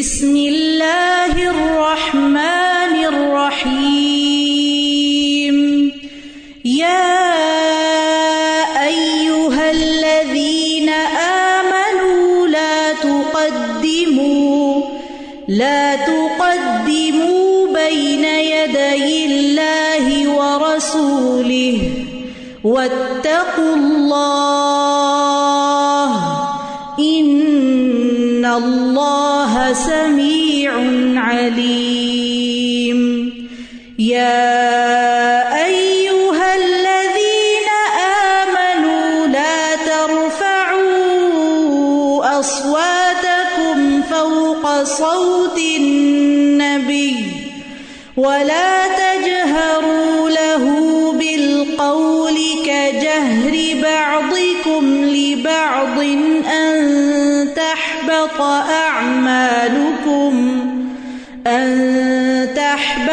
بسم اللہ الرحمن الرحیم یا ایوہا الذین آمنوا لا تقدموا لا تقدموا بین یدی اللہ ورسولہ واتقوا اللہ ان اللہ سمی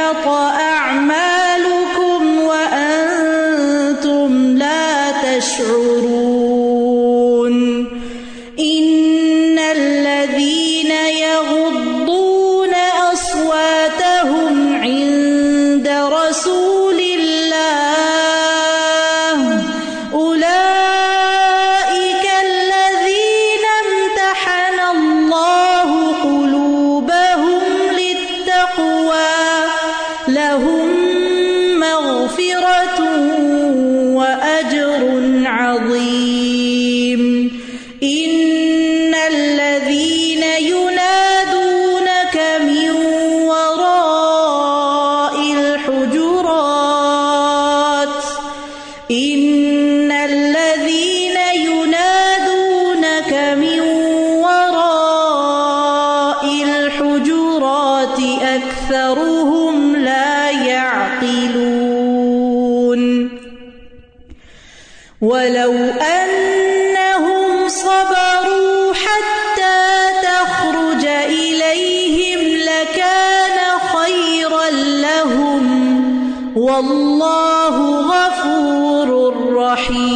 خلق ولو أنهم صبروا حتى تخرج إليهم لكان خيرا لهم والله غفور رحيم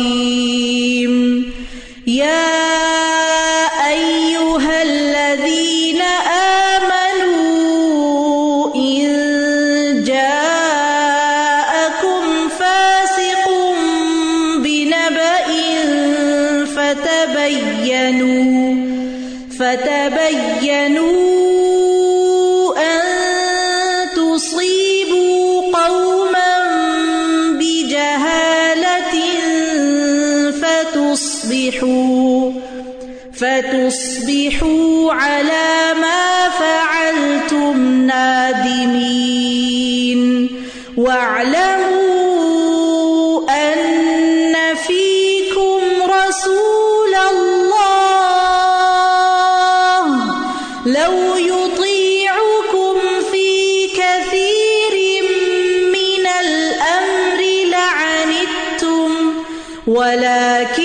لو يطيعكم في كثير من الأمر لعنتم ولكن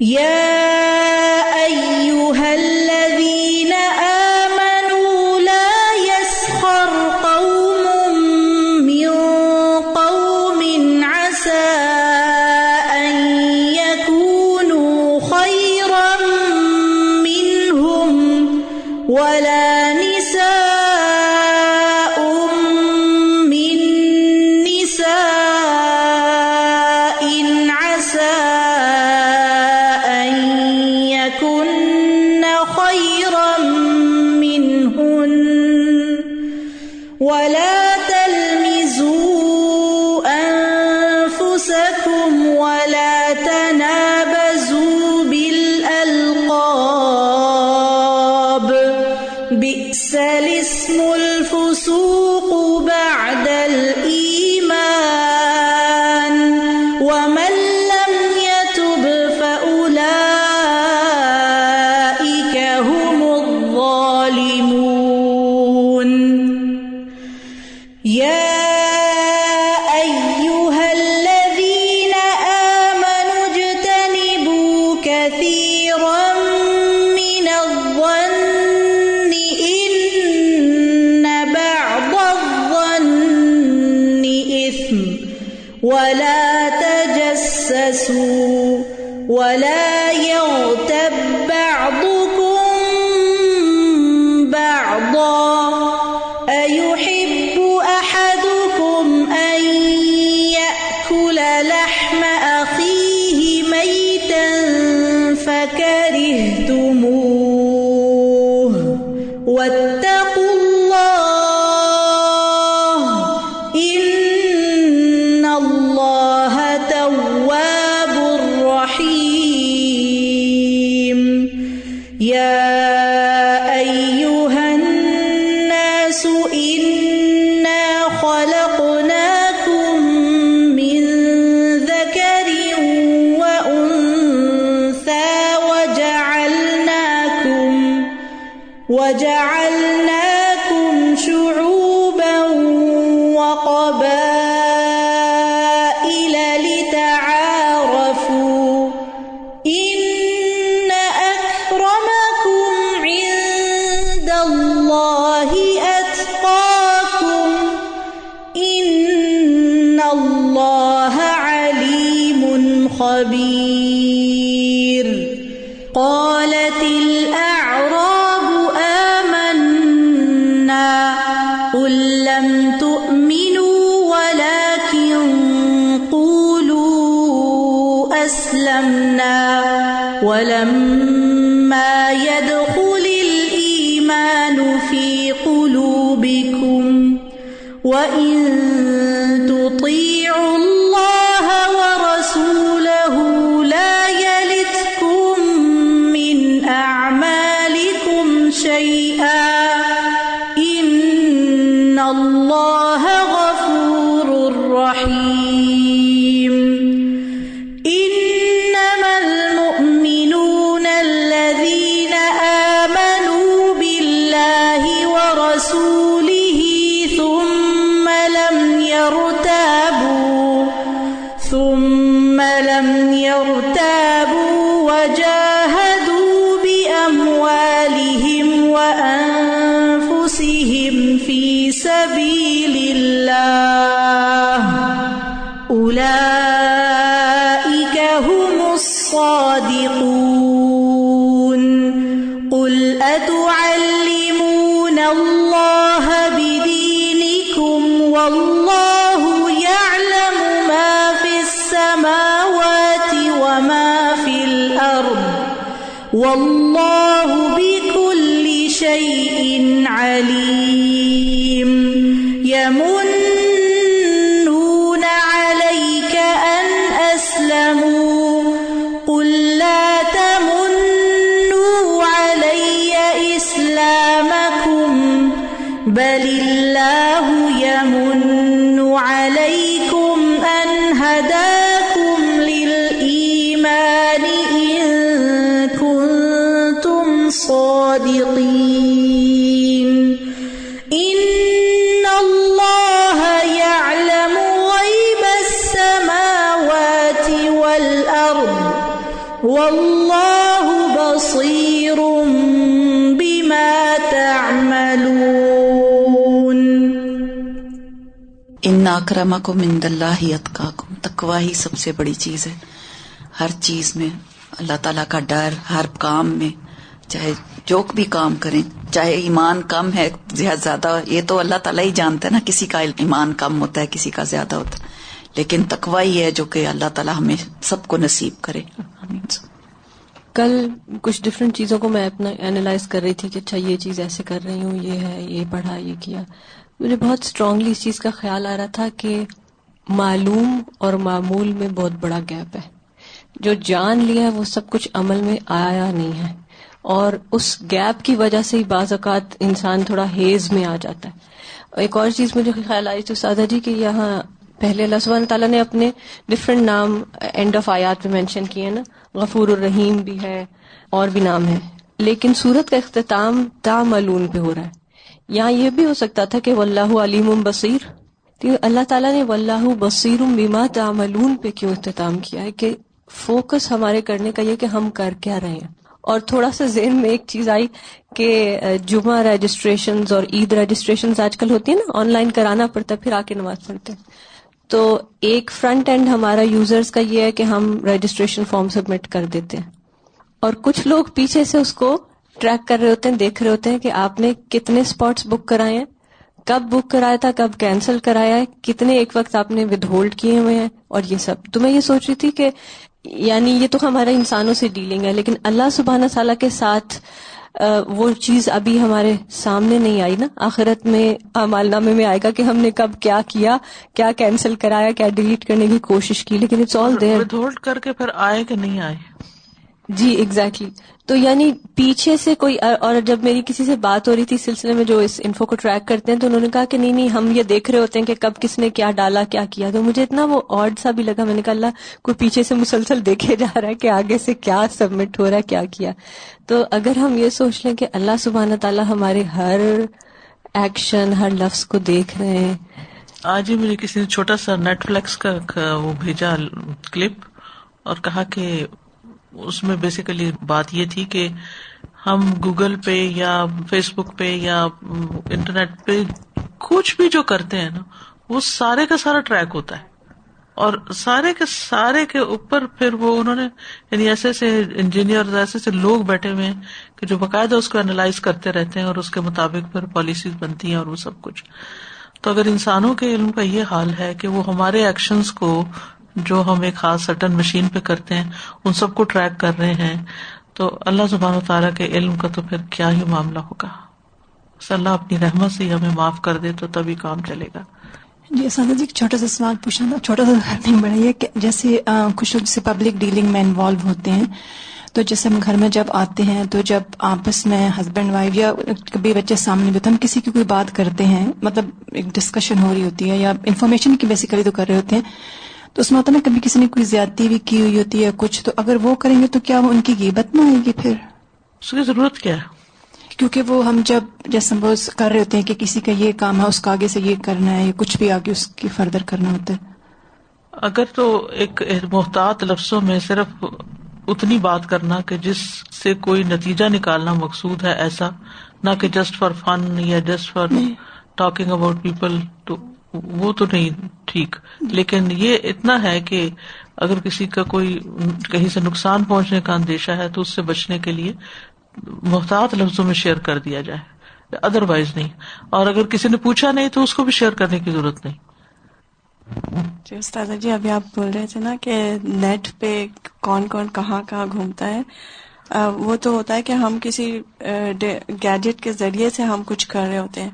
يا شيئا إن الله اکرما کو مند اللہ اتقاکم تقوا ہی سب سے بڑی چیز ہے۔ ہر چیز میں اللہ تعالیٰ کا ڈر، ہر کام میں چاہے جو بھی کام کریں، چاہے ایمان کم ہے، زیادہ یہ تو اللہ تعالیٰ ہی جانتا ہے نا، کسی کا ایمان کم ہوتا ہے، کسی کا زیادہ ہوتا ہے۔ لیکن تقوا ہی ہے جو کہ اللہ تعالیٰ ہمیں سب کو نصیب کرے۔ کل کچھ ڈفرینٹ چیزوں کو میں اپنا اینالائز کر رہی تھی کہ اچھا یہ چیز ایسے کر رہی ہوں، یہ ہے، یہ پڑھا، یہ کیا۔ مجھے بہت اسٹرانگلی اس چیز کا خیال آ رہا تھا کہ معلوم اور معمول میں بہت بڑا گیپ ہے۔ جو جان لیا ہے وہ سب کچھ عمل میں آیا نہیں ہے۔ اور اس گیپ کی وجہ سے ہی بعض اوقات انسان تھوڑا ہیز میں آ جاتا ہے۔ ایک اور چیز مجھے خیال آئی تھی سادہ جی کہ یہاں پہلے اللہ سبحانہ تعالیٰ نے اپنے ڈفرینٹ نام اینڈ آف آیات میں مینشن کیے نا۔ غفور الرحیم بھی ہے اور بھی نام ہے لیکن سورت کا اختتام تا ملون پہ ہو رہا ہے۔ یہاں یہ بھی ہو سکتا تھا کہ واللہ علیم بصیر اللہ تعالیٰ نے واللہ بصیر بیما تعملون پہ کیوں اختتام کیا ہے کہ فوکس ہمارے کرنے کا یہ کہ ہم کر کیا رہے ہیں۔ اور تھوڑا سا ذہن میں ایک چیز آئی کہ جمعہ رجسٹریشن اور عید رجسٹریشن آج کل ہوتی ہیں نا آن لائن کرانا پڑتا ہے، پھر آ کے نماز پڑھتے ہیں۔ تو ایک فرنٹ اینڈ ہمارا یوزرز کا یہ ہے کہ ہم رجسٹریشن فارم سبمٹ کر دیتے ہیں۔ اور کچھ لوگ پیچھے سے اس کو ٹریک کر رہے ہوتے ہیں دیکھ رہے ہوتے ہیں کہ آپ نے کتنے اسپاٹس بک کرائے ہیں کب بک کرایا تھا کب کینسل کرایا ہے کتنے ایک وقت آپ نے ود ہولڈ کیے ہوئے ہیں اور یہ سب۔ تو میں یہ سوچ رہی تھی کہ یعنی یہ تو ہمارا انسانوں سے ڈیلنگ ہے لیکن اللہ سبحانہ تعالیٰ کے ساتھ وہ چیز ابھی ہمارے سامنے نہیں آئی نا۔ آخرت میں مال نامے میں آئے گا کہ ہم نے کب کیا کیا کیا کینسل کرایا کیا ڈیلیٹ کرنے کی کوشش کی لیکن اٹس آل دیر ہولڈ کر کے پھر آئے کہ نہیں آئے؟ جی ایگزیکٹلی تو یعنی پیچھے سے کوئی، اور جب میری کسی سے بات ہو رہی تھی سلسلے میں جو اس انفو کو ٹریک کرتے ہیں، تو انہوں نے کہا کہ نہیں نہیں، ہم یہ دیکھ رہے ہوتے ہیں کہ کب کس نے کیا ڈالا، کیا کیا۔ تو مجھے اتنا وہ آڈ سا بھی لگا، میں نے کہا اللہ، کوئی پیچھے سے مسلسل دیکھے جا رہا ہے کہ آگے سے کیا سبمٹ ہو رہا ہے، کیا کیا۔ تو اگر ہم یہ سوچ لیں کہ اللہ سبحانہ تعالیٰ ہمارے ہر ایکشن ہر لفظ کو دیکھ رہے ہیں۔ آج ہی مجھے کسی نے چھوٹا سا نیٹ فلیکس کا وہ بھیجا کلپ اور کہا کہ اس میں بیسیکلی بات یہ تھی کہ ہم گوگل پہ یا فیس بک پہ یا انٹرنیٹ پہ کچھ بھی جو کرتے ہیں نا، وہ سارے کا سارا ٹریک ہوتا ہے۔ اور سارے کے سارے کے اوپر پھر وہ انہوں نے یعنی ایسے ایسے انجینئر ایسے ایسے لوگ بیٹھے ہوئے ہیں کہ جو باقاعدہ اس کو اینالائز کرتے رہتے ہیں اور اس کے مطابق پھر پالیسیز بنتی ہیں اور وہ سب کچھ۔ تو اگر انسانوں کے علم کا یہ حال ہے کہ وہ ہمارے ایکشنز کو جو ہم ایک خاص سٹن مشین پہ کرتے ہیں، ان سب کو ٹریک کر رہے ہیں۔ تو اللہ زبان و تعالیٰ کے علم کا تو پھر کیا ہی معاملہ ہوگا۔ اللہ اپنی رحمت سے ہمیں معاف کر دے تو تبھی کام چلے گا۔ جی اساتذہ جی چھوٹا سا سوال پوچھنا تھا۔ چھوٹا سا نہیں، بڑا یہ کہ جیسے کچھ لوگ سے پبلک ڈیلنگ میں انوالو ہوتے ہیں، تو جیسے ہم گھر میں جب آتے ہیں، تو جب آپس میں ہسبینڈ وائف یا کبھی بچے سامنے بھی تو ہم کسی کی کوئی بات کرتے ہیں مطلب ایک ڈسکشن ہو رہی ہوتی ہے یا انفارمیشن کی بیسیکلی تو کر رہے ہوتے ہیں تو اس میں ہوتا نا کبھی کسی نے کوئی زیادتی بھی کی ہوئی ہوتی ہے کچھ تو اگر وہ کریں گے تو کیا وہ ان کی غیبت نہ آئے گی پھر؟ اس کی ضرورت کیا ہے؟ کیونکہ وہ ہم جب جیسے سمپوز کر رہے ہوتے ہیں کہ کسی کا یہ کام ہے اس کا آگے سے یہ کرنا ہے یا کچھ بھی آگے اس کی فردر کرنا ہوتا ہے۔ اگر تو ایک محتاط لفظوں میں صرف اتنی بات کرنا کہ جس سے کوئی نتیجہ نکالنا مقصود ہے ایسا نہ کہ جسٹ فار فن یا just for talking about people تو وہ تو نہیں، ٹھیک۔ لیکن یہ اتنا ہے کہ اگر کسی کا کوئی کہیں سے نقصان پہنچنے کا اندیشہ ہے تو اس سے بچنے کے لیے محتاط لفظوں میں شیئر کر دیا جائے۔ ادر وائز نہیں۔ اور اگر کسی نے پوچھا نہیں تو اس کو بھی شیئر کرنے کی ضرورت نہیں۔ جی استاد جی ابھی آپ بول رہے تھے نا کہ نیٹ پہ کون کون کہاں کہاں گھومتا ہے۔ وہ تو ہوتا ہے کہ ہم کسی گیجٹ کے ذریعے سے ہم کچھ کر رہے ہوتے ہیں۔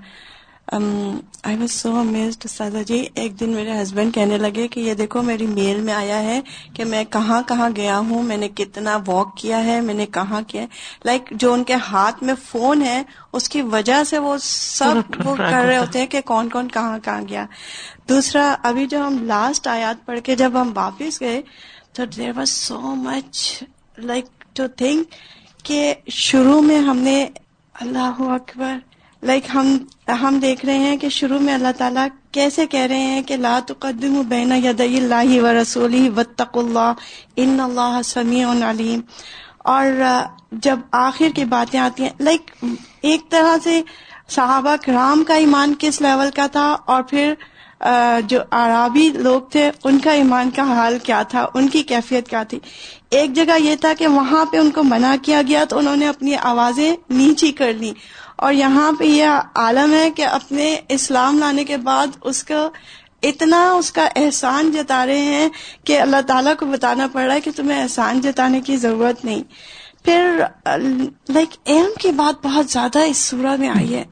آئی واز سو امیزڈ جی ایک دن میرے ہسبینڈ کہنے لگے کہ یہ دیکھو میری میل میں آیا ہے کہ میں کہاں کہاں گیا ہوں میں نے کتنا واک کیا ہے میں نے کہاں کیا لائک جو ان کے ہاتھ میں فون ہے اس کی وجہ سے وہ سب وہ کر رہے ہوتے ہیں کہ کون کون کہاں کہاں گیا دوسرا ابھی جو ہم لاسٹ آیات پڑھ کے جب ہم واپس گئے تو there was so much like to think کہ شروع میں ہم نے اللہ اکبر لائک ہم ہم دیکھ رہے ہیں کہ شروع میں اللہ تعالیٰ کیسے کہہ رہے ہیں کہ لا تقدم بین ید اللہ و رسولی وطق اللہ، ان اللہ سمیع علیم۔ اور جب آخر کی باتیں آتی ہیں لائک ایک طرح سے صحابہ کرام کا ایمان کس لیول کا تھا؟ اور پھر جو عرابی لوگ تھے، ان کا ایمان کا حال کیا تھا؟ ان کی کیفیت کیا تھی؟ ایک جگہ یہ تھا کہ وہاں پہ ان کو منع کیا گیا تو انہوں نے اپنی آوازیں نیچی کر لی اور یہاں پہ یہ عالم ہے کہ اپنے اسلام لانے کے بعد اس کو اتنا اس کا احسان جتا رہے ہیں کہ اللہ تعالیٰ کو بتانا پڑ رہا ہے کہ تمہیں احسان جتانے کی ضرورت نہیں۔ پھر لائک علم کی بات بہت زیادہ اس سورہ میں آئی ہے۔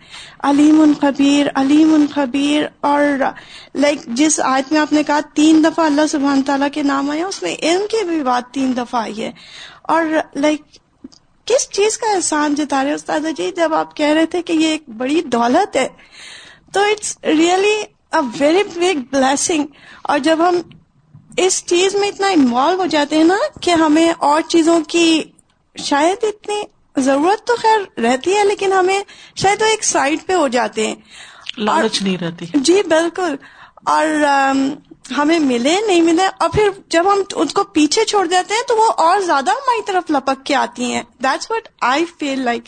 علیم الخبیر علیم الخبیر اور لائک جس آیت میں آپ نے کہا تین دفعہ اللہ سبحانہ تعالیٰ کے نام آئے، اس میں علم کی بھی بات تین دفعہ آئی ہے۔ اور لائک کس چیز کا احسان جتا رہے استاد جی؟ جب آپ کہہ رہے تھے کہ یہ ایک بڑی دولت ہے تو it's really a very big blessing اور جب ہم اس چیز میں اتنا انوالو ہو جاتے ہیں نا کہ ہمیں اور چیزوں کی شاید اتنی ضرورت تو خیر رہتی ہے لیکن ہمیں شاید وہ ایک سائڈ پہ ہو جاتے ہیں۔ لالچ نہیں رہتی۔ جی بالکل۔ اور ہمیں ملے نہیں ملے اور پھر جب ہم ان کو پیچھے چھوڑ دیتے ہیں تو وہ اور زیادہ ہماری طرف لپک کے آتی ہیں۔ That's what I feel like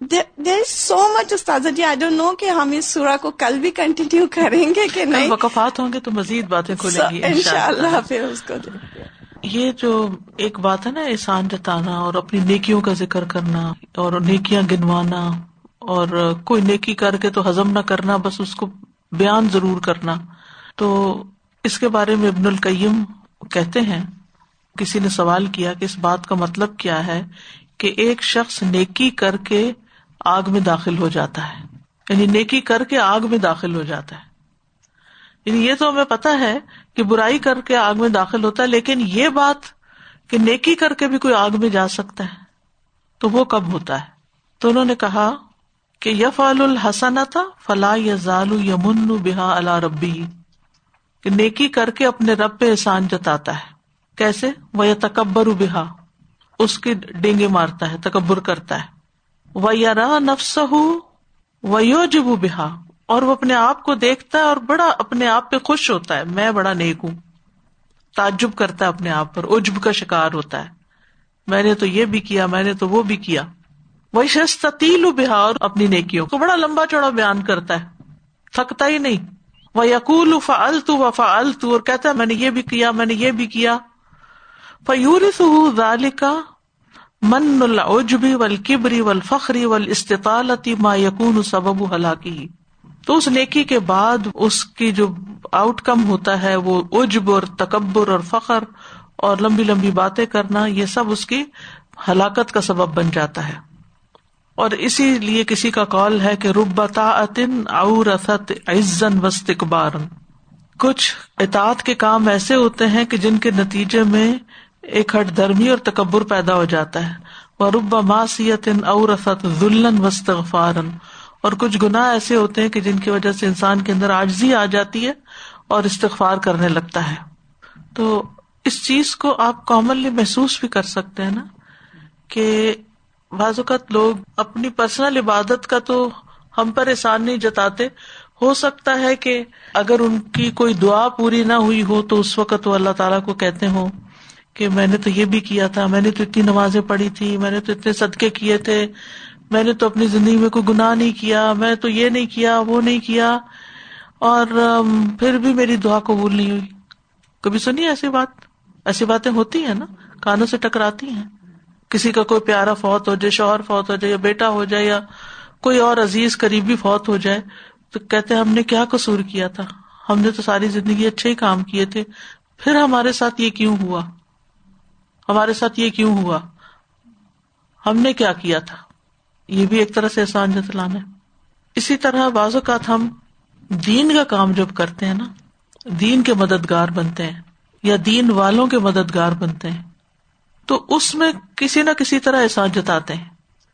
there is so much استاذہ جی آئی ڈونٹ نو کہ ہم اس سورا کو کل بھی کنٹینیو کریں گے کہ نہیں۔ وقفات ہوں گے تو مزید باتیں کھولیں گی ان شاء اللہ پھر اس کو یہ جو ایک بات ہے نا احسان جتانا اور اپنی نیکیوں کا ذکر کرنا اور نیکیاں گنوانا اور کوئی نیکی کر کے تو ہزم نہ کرنا بس اس کو بیان ضرور کرنا۔ تو اس کے بارے میں ابن القیم کہتے ہیں، کسی نے سوال کیا کہ اس بات کا مطلب کیا ہے کہ ایک شخص نیکی کر کے آگ میں داخل ہو جاتا ہے۔ یعنی نیکی کر کے آگ میں داخل ہو جاتا ہے۔ یعنی یہ تو ہمیں پتا ہے کہ برائی کر کے آگ میں داخل ہوتا ہے، لیکن یہ بات کہ نیکی کر کے بھی کوئی آگ میں جا سکتا ہے تو وہ کب ہوتا ہے؟ تو انہوں نے کہا کہ یف الحسن تھا فلاح یا ظالو یمن بحا اللہ ربی نیکی کر کے اپنے رب پہ احسان جتاتا ہے۔ کیسے؟ وہ تکبر بحا اس کی ڈینگے مارتا ہے، تکبر کرتا ہے۔ وہ یا نفس ہو جب بحا اور وہ اپنے آپ کو دیکھتا ہے اور بڑا اپنے آپ پہ خوش ہوتا ہے۔ میں بڑا نیک ہوں۔ تعجب کرتا ہے اپنے آپ پر اجب کا شکار ہوتا ہے۔ میں نے تو یہ بھی کیا، میں نے تو وہ بھی کیا۔ وہ شخص تیل بہا اور اپنی نیکیوں کو بڑا لمبا چوڑا بیان کرتا ہے۔ تھکتا ہی نہیں۔ وہ یقول فا الت و فا اور کہتا ہے، میں نے یہ بھی کیا، میں نے یہ بھی کیا۔ فیورس ذالکا من العجبی والکبری والفخری والاستطالتی ما یکون سبب ہلاکی تو اس نیکی کے بعد اس کی جو آؤٹ کم ہوتا ہے، وہ اجب اور تکبر اور فخر اور لمبی لمبی باتیں کرنا، یہ سب اس کی ہلاکت کا سبب بن جاتا ہے۔ اور اسی لیے کسی کا کال ہے کہ ربتا اور عزن وسط کچھ اطاعت کے کام ایسے ہوتے ہیں کہ جن کے نتیجے میں ایک ہٹ دھرمی اور تکبر پیدا ہو جاتا ہے۔ وہ ربا ماسیت اور ذلن وسط غفارن اور کچھ گناہ ایسے ہوتے ہیں کہ جن کی وجہ سے انسان کے اندر آجزی آ جاتی ہے اور استغفار کرنے لگتا ہے۔ تو اس چیز کو آپ کامنلی محسوس بھی کر سکتے ہیں نا کہ بعض اوقات لوگ اپنی پرسنل عبادت کا تو ہم پر احسان نہیں جتاتے۔ ہو سکتا ہے کہ اگر ان کی کوئی دعا پوری نہ ہوئی ہو تو اس وقت وہ اللہ تعالیٰ کو کہتے ہوں کہ میں نے تو یہ بھی کیا تھا، میں نے تو اتنی نمازیں پڑھی تھی، میں نے تو اتنے صدقے کیے تھے، میں نے تو اپنی زندگی میں کوئی گناہ نہیں کیا، میں تو یہ نہیں کیا، وہ نہیں کیا، اور پھر بھی میری دعا قبول نہیں ہوئی۔ کبھی سنی ایسی بات، ایسی باتیں ہوتی ہیں نا، کانوں سے ٹکراتی ہیں۔ کسی کا کوئی پیارا فوت ہو جائے، شوہر فوت ہو جائے، یا بیٹا ہو جائے، یا کوئی اور عزیز قریبی فوت ہو جائے، تو کہتے ہم نے کیا قصور کیا تھا؟ ہم نے تو ساری زندگی اچھے ہی کام کیے تھے، پھر ہمارے ساتھ یہ کیوں ہوا؟ ہمارے ساتھ یہ کیوں ہوا؟ ہم نے کیا کیا تھا؟ یہ بھی ایک طرح سے احسان جتلانا ہے۔ اسی طرح بعض اوقات ہم دین کا کام جب کرتے ہیں نا، دین کے مددگار بنتے ہیں، یا دین والوں کے مددگار بنتے ہیں۔ تو اس میں کسی نہ کسی طرح احسان جتاتے ہیں۔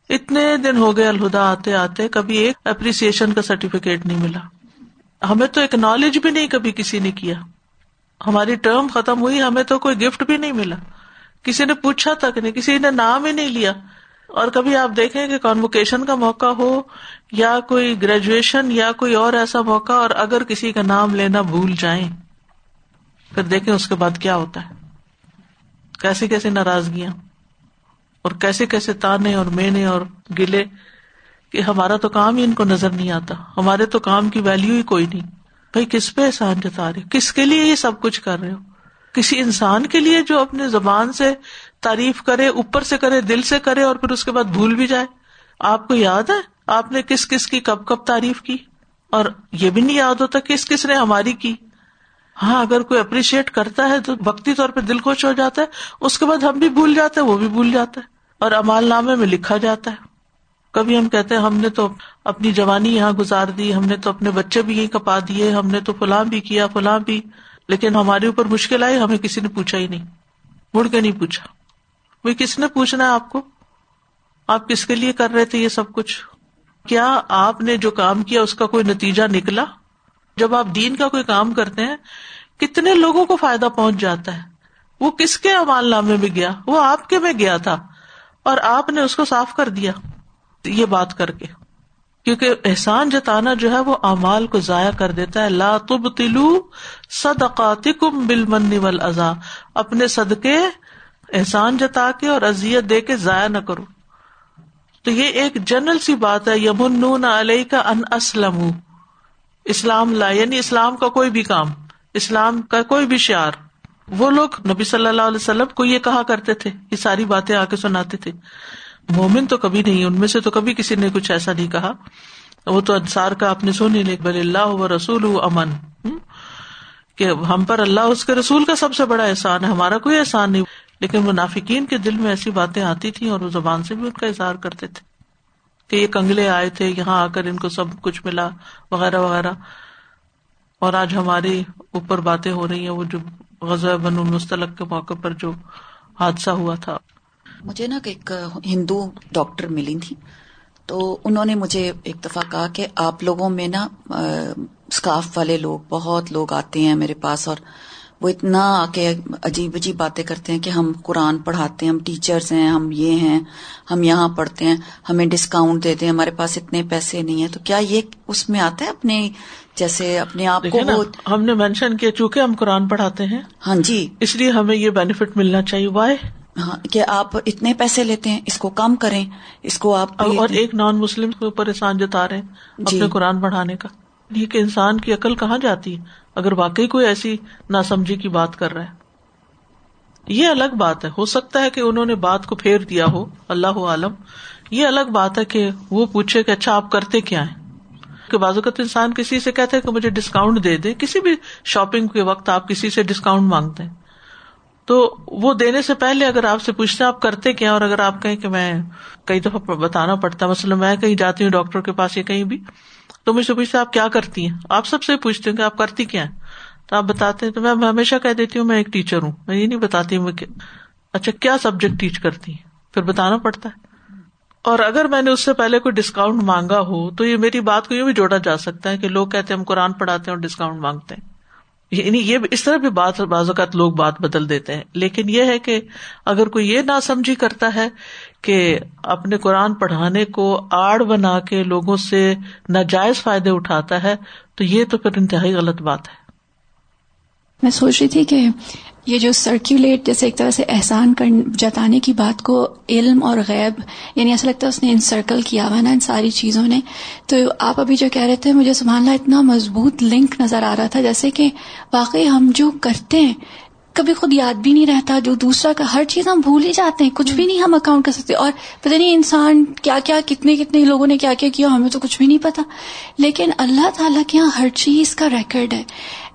اتنے دن ہو گئے الہدا آتے آتے، کبھی ایک اپریسیشن کا سرٹیفکیٹ نہیں ملا۔ ہمیں تو اکنالج بھی نہیں کبھی کسی نے کیا۔ ہماری ٹرم ختم ہوئی، ہمیں تو کوئی گفٹ بھی نہیں ملا۔ کسی نے پوچھا تک نہیں، کسی نے نام ہی نہیں لیا۔ اور کبھی آپ دیکھیں کہ کانوکیشن کا موقع ہو یا کوئی گریجویشن یا کوئی اور ایسا موقع، اور اگر کسی کا نام لینا بھول جائیں، پھر دیکھیں اس کے بعد کیا ہوتا ہے۔ کیسی کیسی ناراضگیاں اور کیسے کیسے تانے اور مینے اور گلے کہ ہمارا تو کام ہی ان کو نظر نہیں آتا، ہمارے تو کام کی ویلو ہی کوئی نہیں۔ بھائی، کس پہ احسان جتا رہے کس کے لیے یہ سب کچھ کر رہے ہو؟ کسی انسان کے لیے جو اپنے زبان سے تعریف کرے، اوپر سے کرے، دل سے کرے اور پھر اس کے بعد بھول بھی جائے؟ آپ کو یاد ہے؟ آپ نے کس کس کی کب کب تعریف کی؟ اور یہ بھی نہیں یاد ہوتا کس کس نے ہماری کی۔ ہاں اگر کوئی اپریشیٹ کرتا ہے تو وقتی طور پہ دل خوش ہو جاتا ہے، اس کے بعد ہم بھی بھول جاتے ہیں، وہ بھی بھول جاتا ہے، اور امال نامے میں لکھا جاتا ہے۔ کبھی ہم کہتے ہیں، ہم نے تو اپنی جوانی یہاں گزار دی، ہم نے تو اپنے بچے بھی یہیں کپا دیے، ہم نے تو فلاں بھی کیا، فلاں بھی۔ لیکن ہمارے اوپر مشکل آئی، ہمیں کسی نے پوچھا ہی نہیں۔ مڑ کے نہیں پوچھا۔ بھائی کس نے پوچھنا ہے آپ کو؟ آپ کس کے لیے کر رہے تھے یہ سب کچھ؟ کیا آپ نے جو کام کیا، اس کا کوئی نتیجہ نکلا؟ جب آپ دین کا کوئی کام کرتے ہیں، کتنے لوگوں کو فائدہ پہنچ جاتا ہے؟ وہ کس کے امال نامے میں گیا؟ وہ آپ کے میں گیا تھا اور آپ نے اس کو صاف کر دیا یہ بات کر کے۔ کیونکہ احسان جتانا جو ہے وہ امال کو ضائع کر دیتا ہے۔ لا تب تلو صدقات کم بل من ازا اپنے صدقے احسان جتا کے اور ازیت دے کے ضائع نہ کرو۔ تو یہ ایک جنرل سی بات ہے۔ یمن علیہ کا ان اسلم اسلام لا یعنی اسلام کا کوئی بھی کام، اسلام کا کوئی بھی شعر وہ لوگ نبی صلی اللہ علیہ وسلم کو یہ کہا کرتے تھے، یہ ساری باتیں آ کے سناتے تھے۔ مومن تو کبھی نہیں، ان میں سے تو کبھی کسی نے کچھ ایسا نہیں کہا۔ وہ تو انصار کا آپ نے سنی نہیں، بل اللہ و رسول امن۔ کہ ہم پر اللہ اس کے رسول کا سب سے بڑا احسان ہے، ہمارا کوئی احسان نہیں۔ لیکن منافقین کے دل میں ایسی باتیں آتی تھی اور وہ زبان سے بھی ان کا اظہار کرتے تھے۔ کہ یہ کنگلے آئے تھے، یہاں آ کر ان کو سب کچھ ملا، وغیرہ وغیرہ۔ اور آج ہمارے اوپر باتیں ہو رہی ہیں، وہ جو غزہ بن المستلق کے موقع پر جو حادثہ ہوا تھا۔ مجھے نا ایک ہندو ڈاکٹر ملی تھی تو انہوں نے مجھے ایک دفعہ کہا کہ آپ لوگوں میں نا اسکاف والے لوگ، بہت لوگ آتے ہیں میرے پاس اور وہ اتنا آ کے عجیب عجیب باتیں کرتے ہیں کہ ہم قرآن پڑھاتے ہیں ہم ٹیچرس ہیں ہم یہ ہیں ہم یہاں پڑھتے ہیں ہمیں ڈسکاؤنٹ دیتے ہیں ہمارے پاس اتنے پیسے نہیں ہیں۔ تو کیا یہ اس میں آتا ہے اپنے جیسے اپنے آپ کو ہم نے مینشن کیا چونکہ ہم قرآن پڑھاتے ہیں ہاں جی۔ اس لیے ہمیں یہ بینیفٹ ملنا چاہیے۔ وائے ہاں کہ آپ اتنے پیسے لیتے ہیں اس کو کم کریں اس کو آپ اور ایک نان مسلم کے اوپر احسان جتا رہے ہیں جی۔ اپنے قرآن پڑھانے کا۔ یہ کہ انسان کی عقل کہاں جاتی؟ اگر واقعی کوئی ایسی ناسمجھی کی بات کر رہا ہے۔ یہ الگ بات ہے۔ ہو سکتا ہے کہ انہوں نے بات کو پھیر دیا ہو۔ اللہ عالم۔ یہ الگ بات ہے کہ وہ پوچھے کہ اچھا آپ کرتے کیا ہیں؟ کہ بازوقت انسان کسی سے کہتے کہ مجھے ڈسکاؤنٹ دے دے۔ کسی بھی شاپنگ کے وقت آپ کسی سے ڈسکاؤنٹ مانگتے ہیں۔ تو وہ دینے سے پہلے اگر آپ سے پوچھتے آپ کرتے کیا اور اگر آپ کہیں کہ میں کئی دفعہ بتانا پڑتا، مثلاً میں کہیں جاتی ہوں ڈاکٹر کے پاس یا کہیں بھی تو مجھ سے پوچھتے آپ کیا کرتی ہیں؟ آپ سب سے پوچھتے ہیں کہ آپ کرتی کیا تو آپ بتاتے ہیں، تو میں ہمیشہ کہہ دیتی ہوں، میں ایک ٹیچر ہوں، میں یہ نہیں بتاتی ہوں اچھا کیا سبجیکٹ ٹیچ کرتی ہیں؟ پھر بتانا پڑتا ہے۔ اور اگر میں نے اس سے پہلے کوئی ڈسکاؤنٹ مانگا ہو، تو یہ میری بات کو یہ بھی جوڑا جا سکتا ہے کہ لوگ کہتے ہیں ہم قرآن پڑھاتے ہیں اور ڈسکاؤنٹ مانگتے ہیں۔ یعنی یہ اس طرح بھی بات بعض اوقات لوگ بات بدل دیتے ہیں۔ لیکن یہ ہے کہ اگر کوئی یہ نہ سمجھی کرتا ہے کہ اپنے قرآن پڑھانے کو آڑ بنا کے لوگوں سے ناجائز فائدے اٹھاتا ہے، تو یہ تو پھر انتہائی غلط بات ہے۔ میں سوچ رہی تھی کہ یہ جو سرکولیٹ جیسے ایک طرح سے احسان کر جتانے کی بات کو علم اور غیب یعنی ایسا لگتا ہے اس نے انسرکل کیا ہوا نا ان ساری چیزوں نے۔ تو آپ ابھی جو کہہ رہے تھے، مجھے سبحان اللہ اتنا مضبوط لنک نظر آ رہا تھا، جیسے کہ واقعی ہم جو کرتے ہیں کبھی خود یاد بھی نہیں رہتا جو دوسرا کا ہر چیز ہم بھول ہی جاتے ہیں، کچھ بھی نہیں ہم اکاؤنٹ کر سکتے۔ اور پتہ نہیں انسان کیا کیا، کتنے کتنے لوگوں نے کیا کیا کیا، ہمیں تو کچھ بھی نہیں پتا لیکن اللہ تعالیٰ کے یہاں ہر چیز کا ریکارڈ ہے۔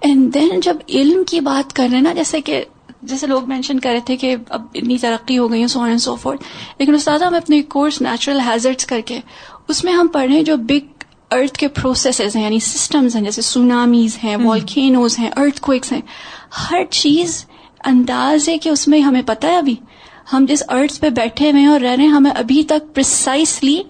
اینڈ دین جب علم کی بات کر رہے ہیں نا، جیسے کہ، جیسے لوگ مینشن کر رہے تھے کہ اب اتنی ترقی ہو گئی ہے سو اینڈ سو فورٹ لیکن استاد ہم اپنے کورس نیچرل ہیزرٹس کر کے، اس میں ہم پڑھ رہے ہیں جو بگ ارتھ کے پروسیسز ہیں یعنی سسٹمز ہیں جیسے سونامیز ہیں والکینوز ہیں ارتھ کوئکس ہیں ہر چیز انداز ہے کہ اس میں ہمیں پتہ ہے ابھی۔ ہم جس ارتھ پہ بیٹھے ہوئے ہیں اور رہ رہے ہیں ہمیں ابھی تک پرسائسلی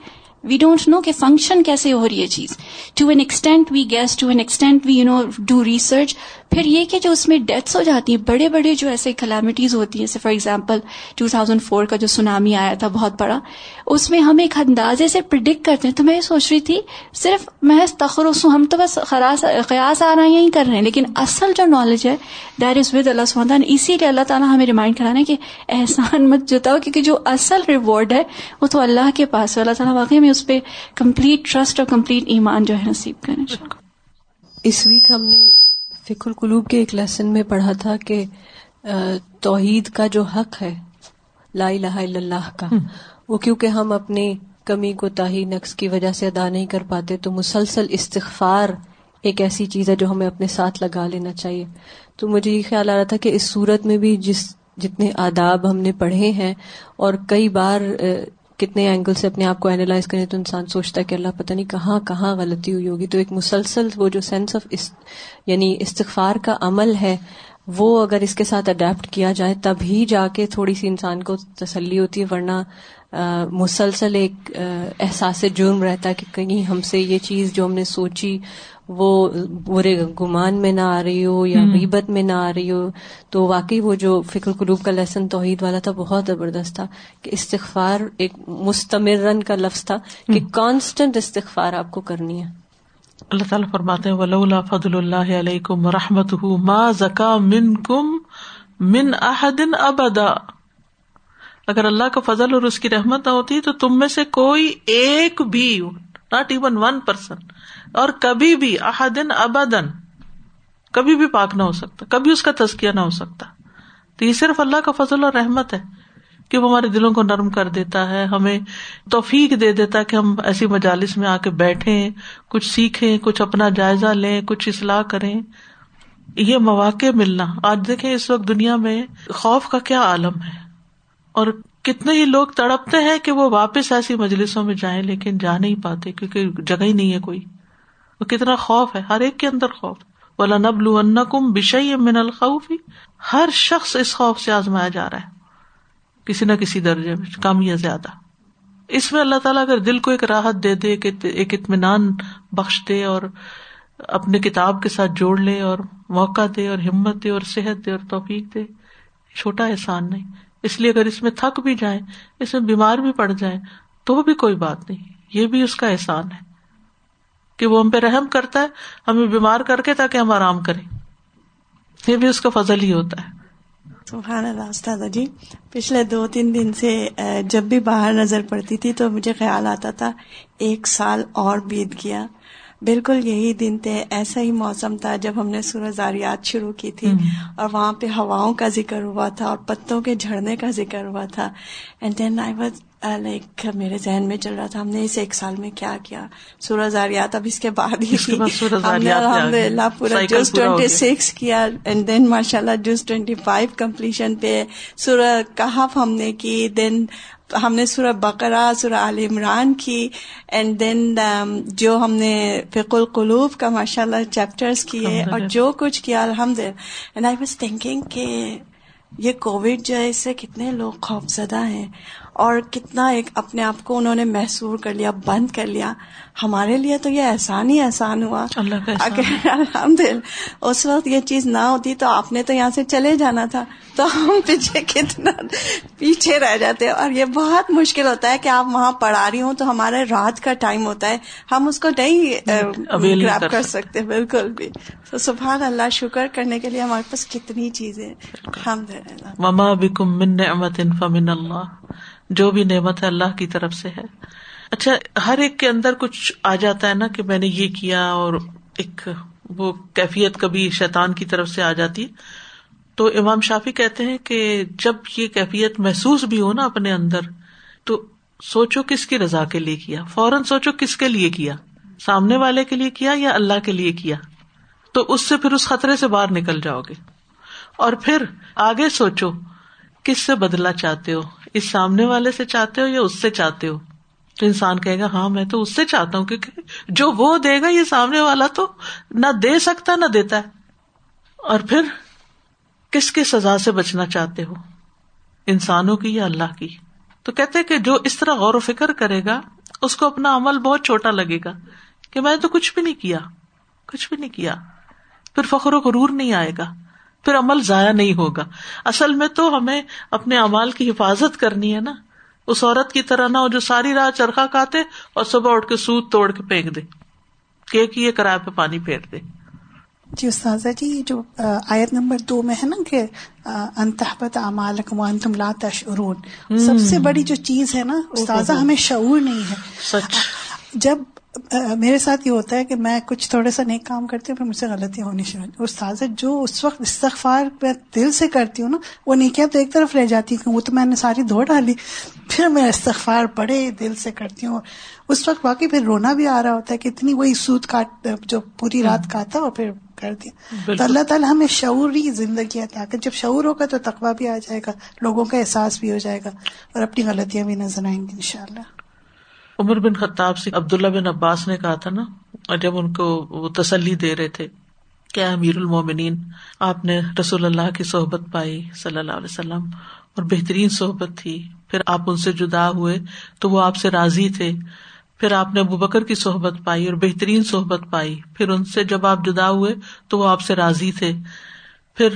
وی ڈونٹ نو کہ فنکشن کیسے ہو رہی ہے چیز. To an extent we guess to an extent we you know do research پھر یہ کہ جو اس میں ڈیتھس ہو جاتی ہیں، بڑے بڑے جو ایسے کلیمٹیز ہوتی ہیں جیسے for example two thousand four کا جو سونامی آیا تھا، بہت بڑا، اس میں ہم ایک اندازے سے پرڈکٹ کرتے ہیں. تو میں یہ سوچ رہی تھی، صرف محض تخرص ہوں، ہم تو بس قیاس آ رہے ہیں ہی کر رہے ہیں. لیکن اصل جو نالج ہے دیٹ از ود اللہ سبحانہ اسی لیے اللہ تعالیٰ ہمیں ریمائنڈ کرانا ہے کہ احسان مت جتاؤ، کیونکہ جو اصل ریوارڈ ہے، وہ تو اللہ کے پاس ہے. اللہ تعالیٰ واقعی میں اس پہ کمپلیٹ ٹرسٹ اور کمپلیٹ ایمان جو ہے نصیب کریں اس ویک ہم نے فکر القلوب کے ایک لیسن میں پڑھا تھا کہ توحید کا جو حق ہے لا الہ الا اللہ کا وہ کیونکہ ہم اپنی کمی کو تاہی نقص کی وجہ سے ادا نہیں کر پاتے تو مسلسل استغفار ایک ایسی چیز ہے جو ہمیں اپنے ساتھ لگا لینا چاہیے۔ تو مجھے یہ خیال آ رہا تھا کہ اس صورت میں بھی جس جتنے آداب ہم نے پڑھے ہیں اور کئی بار کتنے اینگل سے اپنے آپ کو اینالائز کریں تو انسان سوچتا ہے کہ اللہ پتہ نہیں کہاں کہاں غلطی ہوئی ہوگی تو ایک مسلسل وہ جو سینس آف یعنی استغفار کا عمل ہے، وہ اگر اس کے ساتھ اڈیپٹ کیا جائے تب ہی جا کے تھوڑی سی انسان کو تسلی ہوتی ہے، ورنہ مسلسل ایک احساس جرم رہتا ہے کہ کہیں ہم سے یہ چیز جو ہم نے سوچی وہ برے گمان میں نہ آ رہی ہو یا غیبت میں نہ آ رہی ہو تو واقعی وہ جو فکر قلوب کا لیسن توحید والا تھا بہت زبردست تھا کہ استغفار ایک مستمرن کا لفظ تھا کہ کانسٹنٹ استغفار آپ کو کرنی ہے۔ اللہ تعالیٰ فرماتے ہیں فضل اللہ علیکم رحمت ما زکا من کم من احدن ابدا اگر اللہ کا فضل اور اس کی رحمت نہ ہوتی تو تم میں سے کوئی ایک بھی ناٹ ایون ون پرسن اور کبھی بھی احدن ابدن، کبھی بھی پاک نہ ہو سکتا، کبھی اس کا تزکیہ نہ ہو سکتا۔ تو یہ صرف اللہ کا فضل اور رحمت ہے کہ وہ ہمارے دلوں کو نرم کر دیتا ہے، ہمیں توفیق دے دیتا ہے کہ ہم ایسی مجالس میں آ کے بیٹھے کچھ سیکھیں، کچھ اپنا جائزہ لیں، کچھ اصلاح کریں۔ یہ مواقع ملنا۔ آج دیکھیں اس وقت دنیا میں خوف کا کیا عالم ہے۔ اور کتنے ہی لوگ تڑپتے ہیں کہ وہ واپس ایسی مجلسوں میں جائیں لیکن جا نہیں پاتے کیونکہ جگہ ہی نہیں ہے کوئی۔ وہ کتنا خوف ہے، ہر ایک کے اندر خوف ولا نبل کم بشئی من الخوف۔ ہر شخص اس خوف سے آزمایا جا رہا ہے۔ کسی نہ کسی درجے میں، کم یا زیادہ۔ اس میں اللہ تعالیٰ اگر دل کو ایک راحت دے دے ایک اطمینان بخش دے اور اپنے کتاب کے ساتھ جوڑ لے اور موقع دے اور ہمت دے اور صحت دے اور توفیق دے، چھوٹا احسان نہیں۔ اس لیے اگر اس میں تھک بھی جائیں، اس میں بیمار بھی پڑ جائیں، تو بھی کوئی بات نہیں۔ یہ بھی اس کا احسان ہے۔ کہ وہ ہم پہ رحم کرتا ہے ہمیں بیمار کر کے تاکہ ہم آرام کریں۔ یہ بھی اس کا فضل ہی ہوتا ہے۔ سبحان اللہ استاد جی۔ پچھلے دو تین دن سے جب بھی باہر نظر پڑتی تھی تو مجھے خیال آتا تھا، ایک سال اور بیت گیا۔ بالکل یہی دن تھے ایسا ہی موسم تھا جب ہم نے سورج زاریات شروع کی تھی اور وہاں پہ ہواؤں کا ذکر ہوا تھا اور پتوں کے جھڑنے کا ذکر ہوا تھا۔ And then I was like میرے ذہن میں چل رہا تھا ہم نے اس ایک سال میں کیا کیا؟ سورج زاریات اب اس کے بعد ہی۔ ہم نے الحمد للہ پورا جوس ٹوینٹی سکس کیا اینڈ دین ماشاء اللہ جوس ٹوینٹی فائیو کمپلیشن پہ سورج کہاف ہم نے کی۔ دین ہم نے سورہ بقرا سورہ عال عمران کی اینڈ دین um, جو ہم نے فق القلوب کا ماشاء اللہ چیپٹرس کیے اور جو کچھ کیا الحمد اینڈ آئی واز تھنکنگ کہ یہ کووڈ جو ہے اس سے کتنے لوگ خوف زدہ ہیں۔ اور کتنا ایک اپنے آپ کو انہوں نے محسور کر لیا بند کر لیا۔ ہمارے لیے تو یہ احسان ہی احسان ہوا۔ اگر الحمد اس وقت یہ چیز نہ ہوتی تو آپ نے تو یہاں سے چلے جانا تھا۔ تو ہم پیچھے کتنا پیچھے رہ جاتے۔ اور یہ بہت مشکل ہوتا ہے کہ آپ وہاں پڑھا رہی ہوں تو ہمارے رات کا ٹائم ہوتا ہے۔ ہم اس کو نہیں گراپ کر سکتے۔ بالکل بھی۔ تو سبحان اللہ شکر کرنے کے لیے ہمارے پاس کتنی چیزیں۔ الحمد للہ جو بھی نعمت ہے اللہ کی طرف سے ہے۔ اچھا ہر ایک کے اندر کچھ آ جاتا ہے نا کہ میں نے یہ کیا اور ایک وہ کیفیت کبھی شیطان کی طرف سے آ جاتی تو امام شافی کہتے ہیں کہ جب یہ کیفیت محسوس بھی ہو نا اپنے اندر، تو سوچو کس کی رضا کے لیے کیا۔ فوراً سوچو کس کے لیے کیا۔ سامنے والے کے لیے کیا یا اللہ کے لیے کیا۔ تو اس سے پھر اس خطرے سے باہر نکل جاؤ گے۔ اور پھر آگے سوچو، کس سے بدلا چاہتے ہو؟ اس سامنے والے سے چاہتے ہو یا اس سے چاہتے ہو؟ تو انسان کہے گا ہاں میں تو اس سے چاہتا ہوں، کیونکہ جو وہ دے گا، یہ سامنے والا تو نہ دے سکتا، نہ دیتا ہے۔ اور پھر کس کی سزا سے بچنا چاہتے ہو؟ انسانوں کی یا اللہ کی؟ تو کہتے کہ جو اس طرح غور و فکر کرے گا، اس کو اپنا عمل بہت چھوٹا لگے گا کہ میں نے تو کچھ بھی نہیں کیا، کچھ بھی نہیں کیا۔ پھر فخر و غرور نہیں آئے گا۔ پھر عمل ضائع نہیں ہوگا۔ اصل میں تو ہمیں اپنے امال کی حفاظت کرنی ہے نا۔ اس عورت کی طرح نہ ہو جو ساری رات چرخا کھاتے اور صبح اٹھ کے سوت توڑ کے پھینک دے۔ کہ یہ کرایہ پہ پانی پھیر دے۔ جی استاذہ جی جو آیت نمبر دو میں ہے نا کہ وانتم لا تشعرون۔ سب سے بڑی جو چیز ہے نا استاذہ ہمیں شعور نہیں ہے۔ سچ۔ جب میرے ساتھ یہ ہوتا ہے کہ میں کچھ تھوڑا سا نیک کام کرتی ہوں پھر مجھ سے غلطیاں ہونی شروع استاذ جو اس وقت استغفار میں دل سے کرتی ہوں نا وہ نیکیاں تو ایک طرف رہ جاتی ہیں وہ تو میں نے ساری دھو ڈالی۔ پھر میں استغفار بڑے دل سے کرتی ہوں۔ اس وقت واقعی پھر رونا بھی آ رہا ہوتا ہے کہ اتنی وہی سود کاٹ جو پوری رات کاتا اور پھر کر دیا۔ تو اللہ تعالیٰ ہمیں شعوری زندگی عطا کر جب شعور ہوگا تو تقوی بھی آ جائے گا لوگوں کا احساس بھی ہو جائے گا اور اپنی غلطیاں بھی نظر آئیں گی ان شاء اللہ عمر بن خطاب سے عبداللہ بن عباس نے کہا تھا نا اور جب ان کو وہ تسلی دے رہے تھے کیا امیر المومنین، آپ نے رسول اللہ کی صحبت پائی صلی اللہ علیہ وسلم اور بہترین صحبت تھی۔ پھر آپ ان سے جدا ہوئے تو وہ آپ سے راضی تھے۔ پھر آپ نے ابو بکر کی صحبت پائی اور بہترین صحبت پائی۔ پھر ان سے جب آپ جدا ہوئے تو وہ آپ سے راضی تھے۔ پھر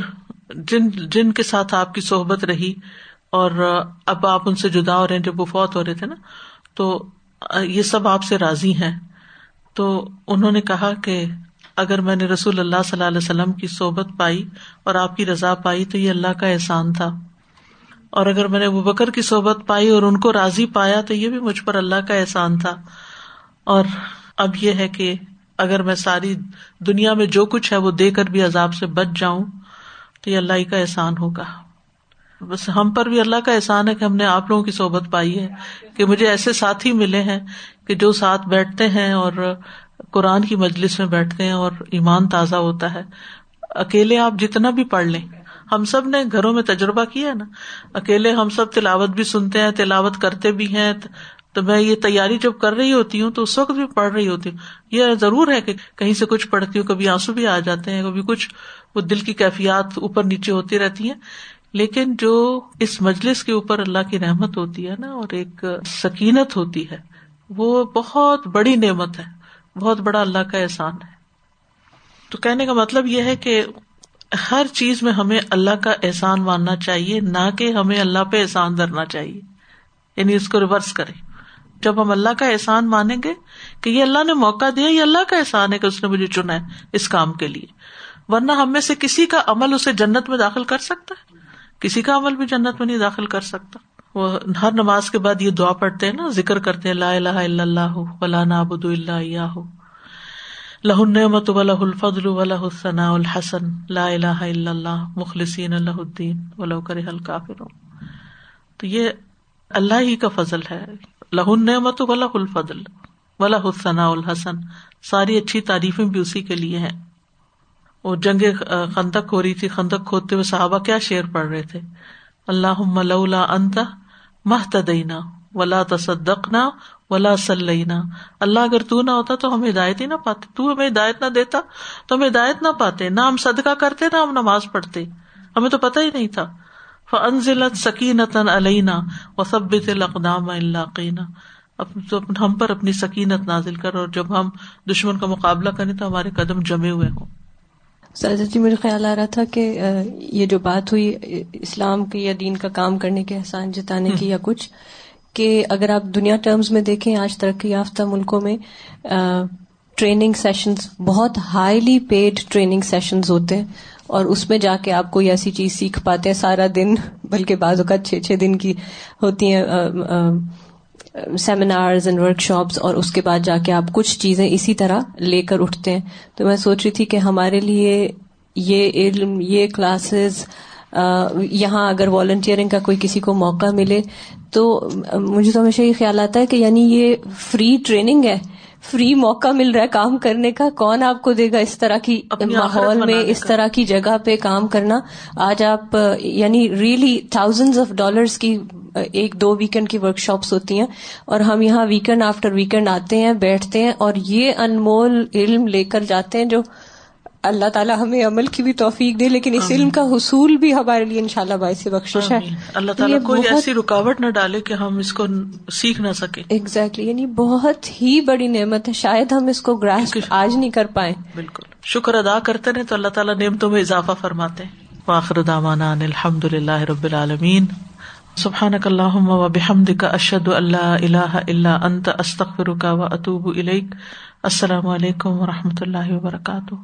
جن جن کے ساتھ آپ کی صحبت رہی اور اب آپ ان سے جدا ہو رہے ہیں، جب وہ فوت ہو رہے تھے نا، تو یہ سب آپ سے راضی ہیں۔ تو انہوں نے کہا کہ اگر میں نے رسول اللہ صلی اللہ علیہ وسلم کی صحبت پائی اور آپ کی رضا پائی تو یہ اللہ کا احسان تھا۔ اور اگر میں نے ابو بکر کی صحبت پائی اور ان کو راضی پایا تو یہ بھی مجھ پر اللہ کا احسان تھا۔ اور اب یہ ہے کہ اگر میں ساری دنیا میں جو کچھ ہے وہ دے کر بھی عذاب سے بچ جاؤں تو یہ اللہ کا احسان ہوگا۔ بس ہم پر بھی اللہ کا احسان ہے کہ ہم نے آپ لوگوں کی صحبت پائی ہے کہ مجھے ایسے ساتھی ملے ہیں کہ جو ساتھ بیٹھتے ہیں اور قرآن کی مجلس میں بیٹھتے ہیں اور ایمان تازہ ہوتا ہے۔ اکیلے آپ جتنا بھی پڑھ لیں۔ ہم سب نے گھروں میں تجربہ کیا نا۔ اکیلے ہم سب تلاوت بھی سنتے ہیں، تلاوت کرتے بھی ہیں۔ تو میں یہ تیاری جب کر رہی ہوتی ہوں تو اس وقت بھی پڑھ رہی ہوتی ہوں۔ یہ ضرور ہے کہ کہیں سے کچھ پڑھتی ہوں، کبھی آنسو بھی آ جاتے ہیں، کبھی کچھ وہ دل کی کیفیات اوپر نیچے ہوتی رہتی ہیں۔ لیکن جو اس مجلس کے اوپر اللہ کی رحمت ہوتی ہے نا اور ایک سکینت ہوتی ہے، وہ بہت بڑی نعمت ہے، بہت بڑا اللہ کا احسان ہے۔ تو کہنے کا مطلب یہ ہے کہ ہر چیز میں ہمیں اللہ کا احسان ماننا چاہیے، نہ کہ ہمیں اللہ پہ احسان دھرنا چاہیے۔ یعنی اس کو ریورس کرے جب ہم اللہ کا احسان مانیں گے کہ یہ اللہ نے موقع دیا، یہ اللہ کا احسان ہے کہ اس نے مجھے چنا ہے اس کام کے لیے۔ ورنہ ہم میں سے کسی کا عمل اسے جنت میں داخل کر سکتا ہے؟ کسی کا عمل بھی جنت میں نہیں داخل کر سکتا۔ وہ ہر نماز کے بعد یہ دعا پڑھتے ہیں نا، ذکر کرتے ہیں، لا الہ الا اللہ ولا نعبد الا اياه له النعمت وله الفضل وله الثناء الحسن۔ لا الہ الا اللہ، مخلصین له الدین۔ ولو کرہ الکافرون۔ تو یہ اللہ ہی کا فضل ہے۔ له النعمت وله الفضل۔ وله الثناء الحسن۔ ساری اچھی تعریفیں بھی اسی کے لیے ہیں۔ وہ جنگ خندق ہو رہی تھی، خندق کھودتے ہوئے صحابہ کیا شعر پڑھ رہے تھے؟ اللہ ملا انت محتدینا ولا تصدقنا ولا سلینا اللہ اگر تو نہ ہوتا تو ہم ہدایت ہی نہ پاتے۔ تو ہمیں ہدایت نہ دیتا تو ہم ہدایت نہ پاتے۔ نہ ہم صدقہ کرتے، نہ ہم نماز پڑھتے۔ ہمیں تو پتہ ہی نہیں تھا۔ فنزلت سکینت علینا و سبت القدام القینا تو ہم پر اپنی سکینت نازل کر اور جب ہم دشمن کا مقابلہ کریں تو ہمارے قدم جمے ہوئے ہوں۔ سرجا جی مجھے خیال آ رہا تھا کہ یہ جو بات ہوئی اسلام کے یا دین کا کام کرنے کے احسان جتانے کی یا کچھ کہ اگر آپ دنیا ٹرمز میں دیکھیں آج ترقی یافتہ ملکوں میں ٹریننگ سیشنز بہت ہائیلی پیڈ ٹریننگ سیشنز ہوتے ہیں اور اس میں جا کے آپ کوئی ایسی چیز سیکھ پاتے ہیں سارا دن بلکہ بعض اوقات چھ چھ دن کی ہوتی ہیں سیمینارز اینڈ ورک شاپس اور اس کے بعد جا کے آپ کچھ چیزیں اسی طرح لے کر اٹھتے ہیں۔ تو میں سوچ رہی تھی کہ ہمارے لیے یہ علم یہ کلاسز یہاں اگر والنٹیئرنگ کا کوئی کسی کو موقع ملے تو مجھے تو ہمیشہ یہ خیال آتا ہے کہ یعنی یہ فری ٹریننگ ہے فری موقع مل رہا ہے کام کرنے کا۔ کون آپ کو دے گا اس طرح کی ماحول میں اس طرح کی جگہ پہ کام کرنا؟ آج آپ یعنی ریئلی تھاؤزینڈ آف ڈالرس کی ایک دو ویکینڈ کی ورک شاپس ہوتی ہیں اور ہم یہاں ویکینڈ آفٹر ویکینڈ آتے ہیں بیٹھتے ہیں اور یہ انمول علم لے کر جاتے ہیں جو اللہ تعالیٰ ہمیں عمل کی بھی توفیق دے لیکن اس علم کا حصول بھی ہمارے لیے انشاءاللہ باعث بخشش ہے۔ اللہ تعالیٰ کوئی ایسی رکاوٹ نہ ڈالے کہ ہم اس کو سیکھ نہ سکے ایگزیکٹلی یعنی بہت ہی بڑی نعمت ہے۔ شاید ہم اس کو گراس آج نہیں کر پائے بالکل۔ شکر ادا کرتے رہے تو اللہ تعالیٰ نعمتوں میں اضافہ فرماتے واخر دامانا الحمد للہ رب العالمین۔ سبحان اللہ و بحمد کا اشد اللہ اللہ اللہ انت استخر کا و اطوب السلام علیکم و رحمۃ اللہ وبرکاتہ.